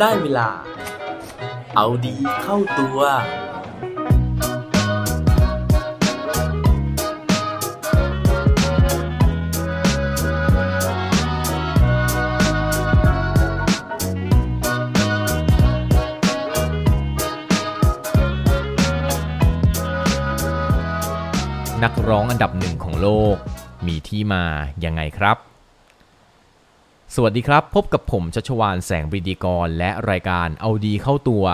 ได้เวลา เอาดีเข้าตัว นักร้องอันดับหนึ่งของโลก มีที่มายังไงครับ สวัสดีครับ พบกับผมชัชวานแสงบริดีกร และรายการเอาดีเข้าตัว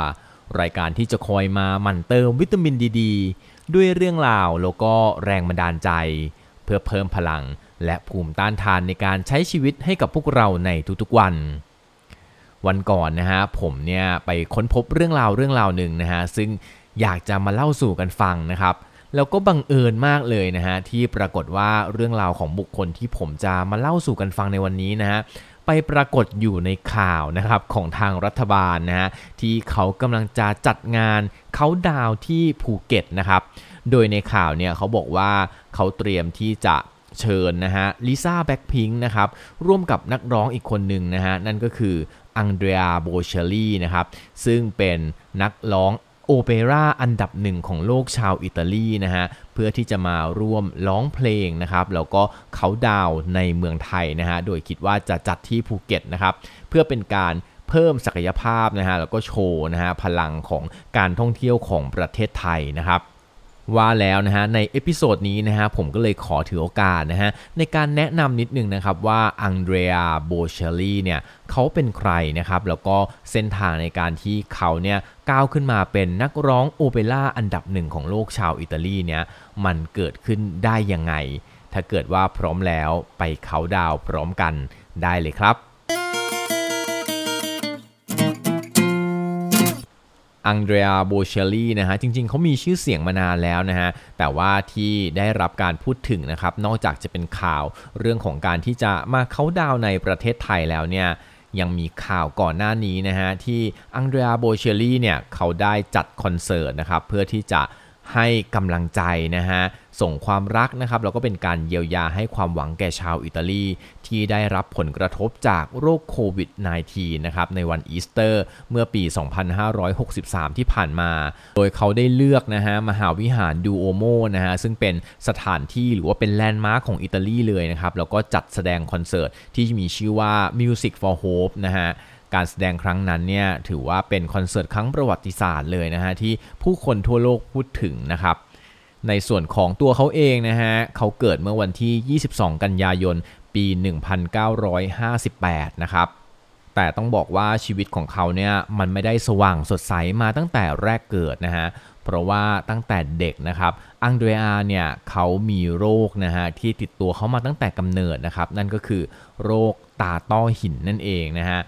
รายการที่จะคอยมาหมั่นเติมวิตามินดีดด้วยเรื่องราวแล้วก็แรงบันดาลใจ เพื่อเพิ่มพลังและภูมิต้านทานในการใช้ชีวิตให้กับพวกเราในทุกๆวัน วันก่อนนะฮะผมเนี่ยไปค้นพบเรื่องราวเรื่องราวหนึ่งนะฮะซึ่งอยากจะมาเล่าสู่กันฟังนะครับ แล้วก็บังเอิญมากเลยนะฮะที่ปรากฏว่าเรื่องราวของบุคคลที่ผมจะมาเล่าสู่กันฟังในวันนี้นะฮะไปปรากฏอยู่ในข่าวนะครับของทางรัฐบาลนะฮะที่เขากำลังจะจัดงานเขาดาวที่ภูเก็ตนะครับ โดยในข่าวเนี่ยเขาบอกว่าเขาเตรียมที่จะเชิญนะฮะลิซ่าแบ็คพิงค์นะครับร่วมกับนักร้องอีกคนหนึ่งนะฮะนั่นก็คืออังเดรียโบเชลลี่นะครับซึ่งเป็นนักร้อง โอเปร่าอันดับหนึ่งของโลกชาวอิตาลีนะฮะเพื่อที่จะมาร่วมร้องเพลงนะครับแล้วก็เขาดาวในเมืองไทยนะฮะโดยคิดว่าจะจัดที่ภูเก็ตนะครับเพื่อเป็นการเพิ่มศักยภาพนะฮะแล้วก็โชว์นะฮะพลังของการท่องเที่ยวของประเทศไทยนะครับ ว่าแล้วนะฮะใน episode นี้นะฮะผมก็เลยขอถือโอกาสนะฮะในการแนะนำนิดนึงนะครับว่าอังเดรียโบเชลลี่เนี่ยเขาเป็นใครนะครับแล้วก็เส้นทางในการที่เขาเนี่ยก้าวขึ้นมาเป็นนักร้องโอเปร่าอันดับหนึ่งของโลกชาวอิตาลีเนี่ยมันเกิดขึ้นได้ยังไง ถ้าเกิดว่าพร้อมแล้วไปเขาดาวพร้อมกันได้เลยครับ อังเดรียโบเชลลี่นะฮะจริงๆ เขามีชื่อเสียงมานานแล้วนะฮะแต่ว่าที่ได้รับการพูดถึงนะครับนอกจากจะเป็นข่าวเรื่องของการที่จะมาเข้าดาวในประเทศไทยแล้วเนี่ยยังมีข่าวก่อนหน้านี้นะฮะที่อังเดรียโบเชลลี่เนี่ยเขาได้จัดคอนเสิร์ตนะครับเพื่อที่จะ ให้กำลังใจนะฮะส่งความรักนะครับแล้วก็เป็นการเยียวยาให้ความหวังแก่ชาวอิตาลีที่ได้รับผลกระทบจากโรคโควิด -19 นะครับในวันอีสเตอร์เมื่อปี 2563 ที่ผ่านมา โดยเขาได้เลือกนะฮะมหาวิหารดูโอโมนะฮะซึ่งเป็นสถานที่หรือว่าเป็น landmark ของอิตาลีเลยนะครับแล้วก็จัดแสดงคอนเสิร์ตที่มีชื่อว่า Music for Hope นะฮะ การแสดงครั้งนั้นเนี่ยถือว่าเป็นคอนเสิร์ตครั้งประวัติศาสตร์เลยนะฮะที่ผู้คนทั่วโลกพูดถึงนะครับในส่วนของตัวเขาเองนะฮะเขาเกิดเมื่อวันที่ 22 กันยายน ปี 1958 นะครับแต่ต้องบอกว่าชีวิตของเขาเนี่ยมันไม่ได้สว่างสดใสมาตั้งแต่แรกเกิดนะฮะเพราะว่าตั้งแต่เด็กนะครับอังเดรียเนี่ยเขามีโรคนะฮะที่ติดตัวเขามาตั้งแต่กำเนิดนะครับนั่นก็คือโรค ตาต้อหินนั่นเองนะฮะ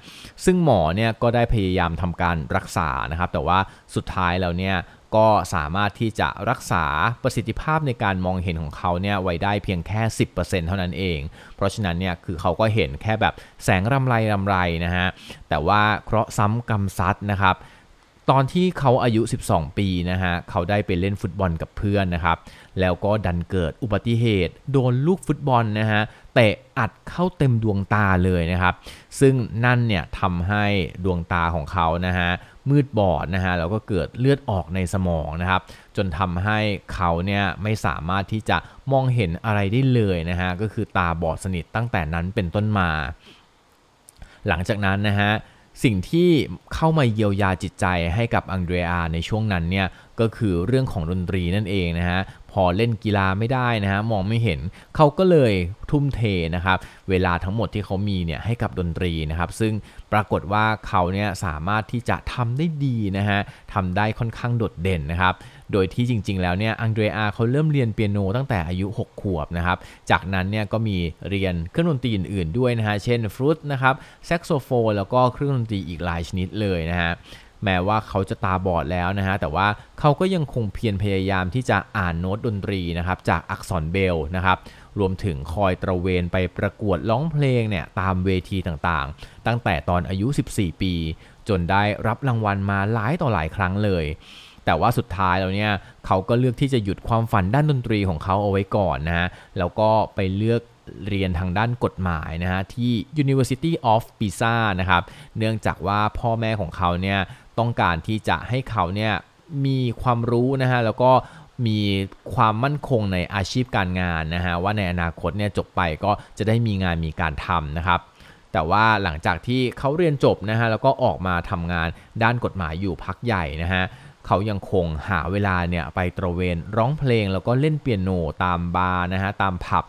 ซึ่งหมอเนี่ยก็ได้พยายามทำการรักษานะครับแต่ว่าสุดท้ายแล้วเนี่ยก็สามารถที่จะรักษาประสิทธิภาพในการมองเห็นของเขาเนี่ยไว้ได้เพียงแค่ 10%เท่านั้นเอง เพราะฉะนั้นเนี่ยคือเขาก็เห็นแค่แบบแสงรำไรรำไรนะฮะแต่ว่าเคราะห์ซ้ำกรรมซัดนะครับ ตอนที่เขาอายุ 12 ปีนะฮะ เขาได้ไปเล่นฟุตบอลกับเพื่อนนะครับ แล้วก็ดันเกิดอุบัติเหตุ โดนลูกฟุตบอลนะฮะ เตะอัดเข้าเต็มดวงตาเลยนะครับ ซึ่งนั่นเนี่ยทำให้ดวงตาของเขานะฮะ มืดบอดนะฮะ แล้วก็เกิดเลือดออกในสมองนะครับ จนทำให้เขาเนี่ยไม่สามารถที่จะมองเห็นอะไรได้เลยนะฮะ ก็คือตาบอดสนิทตั้งแต่นั้นเป็นต้นมา หลังจากนั้นนะฮะ สิ่งที่เข้ามาเยียวยาจิตใจให้กับอังเดรียในช่วงนั้นเนี่ยก็คือเรื่องของดนตรีนั่นเองนะฮะ พอเล่นกีฬาไม่ได้นะฮะมองไม่เห็นเขาก็เลยทุ่มเทนะครับเวลาทั้งหมดที่เขามีเนี่ยให้กับดนตรีนะครับซึ่งปรากฏว่าเขาเนี่ยสามารถที่จะทำได้ดีนะฮะทำได้ค่อนข้างโดดเด่นนะครับโดยที่จริง ๆ แล้วเนี่ยอังเดรียเขาเริ่มเรียนเปียโนตั้งแต่อายุ 6 ขวบนะครับจากนั้นเนี่ยก็มีเรียนเครื่องดนตรีอื่น ๆ ด้วยนะฮะเช่นฟลุตนะครับแซกโซโฟนแล้วก็เครื่องดนตรีอีกหลายชนิดเลยนะฮะ แม้ว่าเขาจะตาบอดแล้วนะฮะแต่ว่าเขาก็ยังคงเพียรพยายามที่จะอ่านโน้ตดนตรีนะครับจากอักษรเบลนะครับรวมถึงคอยตระเวนไปประกวดร้องเพลงเนี่ยตามเวทีต่างๆ ตั้งแต่ตอนอายุ 14 ปี จนได้รับรางวัลมาหลายต่อหลายครั้งเลย แต่ว่าสุดท้ายแล้วเนี่ยเขาก็เลือกที่จะหยุดความฝันด้านดนตรีของเขาเอาไว้ก่อนนะฮะแล้วก็ไปเลือกเรียนทางด้านกฎหมายนะฮะที่ University of Pisa นะครับ เนื่องจากว่าพ่อแม่ของเขาเนี่ย ต้องการที่จะให้เขาเนี่ยมีความรู้นะฮะแล้วก็มีความมั่นคงในอาชีพการงานนะฮะว่าในอนาคตเนี่ยจบไปก็จะได้มีงานมีการทำนะครับ แต่ว่าหลังจากที่เขาเรียนจบนะฮะแล้วก็ออกมาทำงานด้านกฎหมายอยู่พักใหญ่นะฮะเขายังคงหาเวลาเนี่ยไปตระเวนร้องเพลงแล้วก็เล่นเปียโนตามบาร์นะฮะตามผับ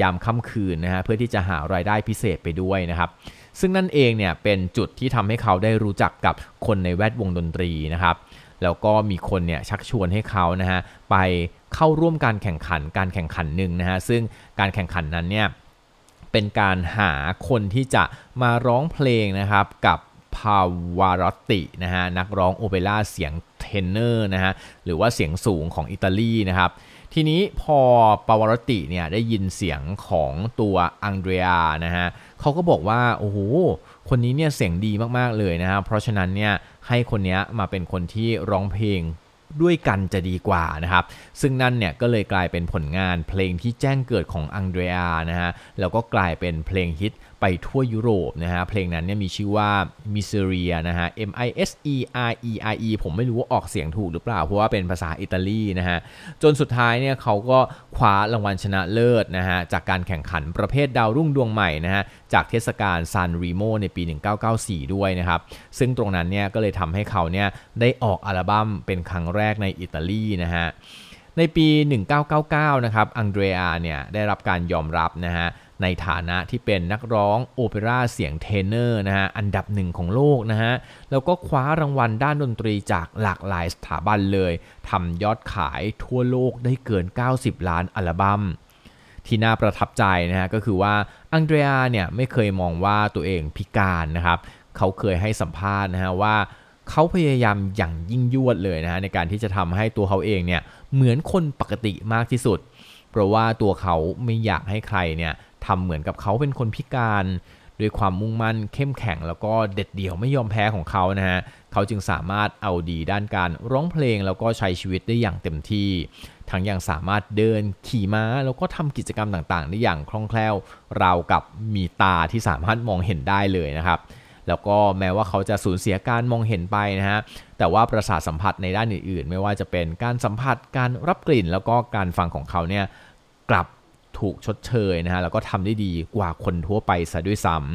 ยามค่ำคืนนะฮะเพื่อที่จะหารายได้พิเศษไปด้วยนะครับ ซึ่งนั่นเองเนี่ยเป็นจุดที่ทำให้เขาได้รู้จักกับคนในแวดวงดนตรีนะครับแล้วก็มีคนเนี่ยชักชวนให้เขานะฮะไปเข้าร่วมการแข่งขันการแข่งขันหนึ่งนะฮะซึ่งการแข่งขันนั้นเนี่ยเป็นการหาคนที่จะมาร้องเพลงนะครับกับพาวารตินะฮะนักร้องโอเปร่าเสียงเทนเนอร์นะฮะหรือว่าเสียงสูงของอิตาลีนะครับ ทีนี้พอปาวารติเนี่ยได้ยินเสียงของตัวอังเดรียนะฮะเขาก็บอกว่า โอ้โห คนนี้เนี่ยเสียงดีมากๆเลยนะครับเพราะฉะนั้นเนี่ยให้คนนี้มาเป็นคนที่ร้องเพลง ด้วยกันจะดีกว่านะครับ ซึ่งนั่นเนี่ยก็เลยกลายเป็นผลงานเพลงที่แจ้งเกิดของอังเดรียนะฮะ แล้วก็กลายเป็นเพลงฮิตไปทั่วยุโรปนะฮะ เพลงนั้นเนี่ยมีชื่อว่า Miseria นะฮะ M I S E R E R E ผมไม่รู้ว่าออกเสียงถูกหรือเปล่า เพราะว่าเป็นภาษาอิตาลีนะฮะ จนสุดท้ายเนี่ยเขาก็คว้ารางวัลชนะเลิศนะฮะ จากการแข่งขันประเภทดาวรุ่งดวงใหม่นะฮะ จากเทศกาลซานรีโมในปี 1994 ด้วยนะครับ ซึ่งตรงนั้นเนี่ยก็เลยทำให้เขาเนี่ยได้ออกอัลบั้มเป็นครั้งแรกในอิตาลีนะฮะในปี 1999 นะครับ อังเดรียเนี่ยได้รับการยอมรับนะฮะในฐานะที่เป็นนักร้องโอเปร่าเสียงเทเนอร์นะฮะอันดับหนึ่งของโลกนะฮะแล้วก็คว้ารางวัลด้านดนตรีจากหลากหลายสถาบันเลยทำยอดขายทั่วโลกได้เกิน 90 ล้านอัลบั้มที่น่าประทับใจนะฮะก็คือว่าอังเดรียเนี่ยไม่เคยมองว่าตัวเองพิการนะครับ เขาเคยให้สัมภาษณ์นะฮะว่า เขาพยายามอย่างยิ่งยวดเลยนะฮะในการที่จะทำให้ตัวเขาเองเนี่ยเหมือนคนปกติมากที่สุด เพราะว่าตัวเขาไม่อยากให้ใครเนี่ยทำเหมือนกับเขาเป็นคนพิการด้วยความมุ่งมั่นเข้มแข็งแล้วก็เด็ดเดี่ยวไม่ยอมแพ้ของเขานะฮะ เขาจึงสามารถเอาดีด้านการร้องเพลงแล้วก็ใช้ชีวิตได้อย่างเต็มที่ ทั้งยังสามารถเดินขี่ม้าแล้วก็ทำกิจกรรมต่างๆ ได้อย่างคล่องแคล่ว ราวกับมีตาที่สามารถมองเห็นได้เลยนะครับ แล้วก็แม้ว่าเขาจะสูญเสียการมองเห็นไปนะฮะแต่ว่าประสาทสัมผัสในด้านอื่นๆ ไม่ว่าจะเป็นการสัมผัสการรับกลิ่น แล้วก็การฟังของเขาเนี่ยกลับถูกชดเชยนะฮะแล้วก็ทำได้ดีกว่าคนทั่วไปซะด้วยซ้ำ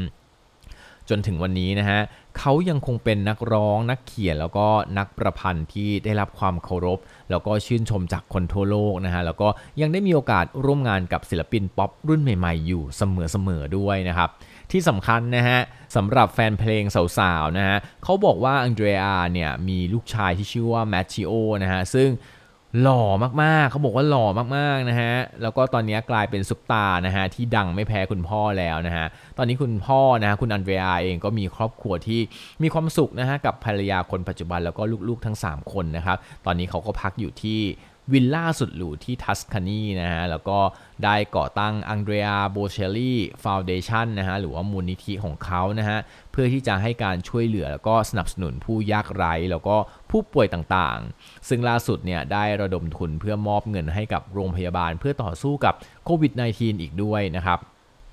จนถึงวันนี้นะฮะเขายังคงเป็นนักร้องนักเขียนแล้วก็นักประพันธ์ที่ได้รับความเคารพ แล้วก็ชื่นชมจากคนทั่วโลกนะฮะแล้วก็ยังได้มีโอกาสร่วมงานกับศิลปินป๊อปรุ่นใหม่ๆ อยู่เสมอๆด้วยนะครับ ที่สำคัญนะฮะสำหรับแฟนเพลงสาวๆนะฮะเขาบอกว่าอังเดรียเนี่ยมีลูกชายที่ชื่อว่าแมทชิโอนะฮะซึ่งหล่อมากๆ เขาบอกว่าหล่อมากๆนะฮะ แล้วก็ตอนนี้กลายเป็นซุปตาร์นะฮะที่ดังไม่แพ้คุณพ่อแล้วนะฮะ ตอนนี้คุณพ่อนะคุณอันเดรียเองก็มีครอบครัวที่มีความสุขนะฮะกับภรรยาคนปัจจุบันแล้วก็ลูกๆทั้ง 3 คนนะครับ ตอนนี้เขาก็พักอยู่ที่ วิลล่าสุดหรูที่ทัสคานีนะฮะ แล้วก็ได้ก่อตั้งอังเดรียโบเชลลี่ Foundation นะฮะ หรือว่ามูลนิธิของเขานะฮะ เพื่อที่จะให้การช่วยเหลือแล้วก็สนับสนุนผู้ยากไร้แล้วก็ผู้ป่วยต่างๆ ซึ่งล่าสุดเนี่ยได้ระดมทุนเพื่อมอบเงินให้กับโรงพยาบาลเพื่อต่อสู้กับโควิด -19 อีกด้วยนะครับ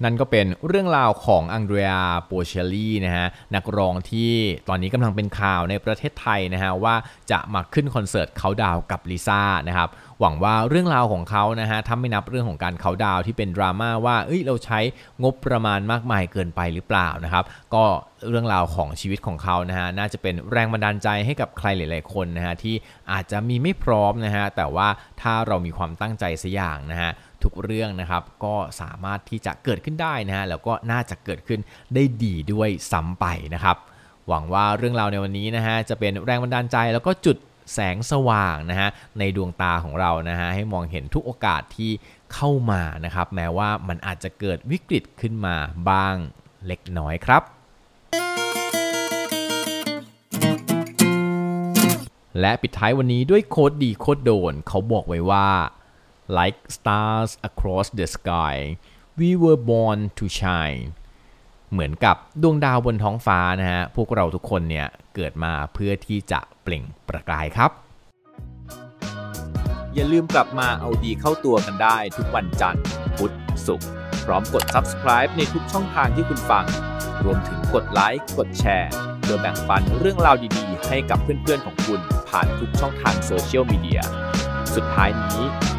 นั่นก็เป็นเรื่องราวของอังเดรียโบเชลลี่นะฮะนักร้องที่ตอนนี้กำลังเป็นข่าวในประเทศไทยนะฮะว่าจะมาขึ้นคอนเสิร์ตเขาดาวกับลิซ่านะครับหวังว่าเรื่องราวของเขานะฮะถ้าไม่นับเรื่องของการเขาดาวที่เป็นดราม่าว่าเอ้ยเราใช้งบประมาณมากมายเกินไปหรือเปล่านะครับก็เรื่องราวของชีวิตของเขานะฮะน่าจะเป็นแรงบันดาลใจให้กับใครหลาย ๆ คนนะฮะที่อาจจะมีไม่พร้อมนะฮะแต่ว่าถ้าเรามีความตั้งใจสักอย่างนะฮะทุกเรื่องนะครับ ก็สามารถที่จะเกิดขึ้นได้นะฮะแล้วก็น่าจะเกิดขึ้นได้ดีด้วยซ้ำไปนะครับ หวังว่าเรื่องราวในวันนี้นะฮะจะเป็นแรงบันดาลใจแล้วก็จุดแสงสว่างนะฮะในดวงตาของเรานะฮะให้มองเห็นทุกโอกาสที่เข้ามานะครับ แม้ว่ามันอาจจะเกิดวิกฤตขึ้นมาบ้างเล็กน้อยครับ และปิดท้ายวันนี้ด้วยโคดดีโคดโดนเขาบอกไว้ว่า like stars across the sky we were born to shine เหมือนกับดวงดาวบนท้องฟ้านะฮะ พวกเราทุกคนเนี่ย เกิดมาเพื่อที่จะเปล่งประกายครับ อย่าลืมกลับมาเอาดีเข้าตัวกันได้ทุกวันจันทร์ พุธ ศุกร์ พร้อมกด subscribe ในทุกช่องทางที่คุณฟัง รวมถึงกดไลค์ กดแชร์เพื่อแบ่งปันเรื่องราวดีๆ ให้กับเพื่อนๆของคุณผ่านทุกช่องทางโซเชียลมีเดีย สุดท้ายนี้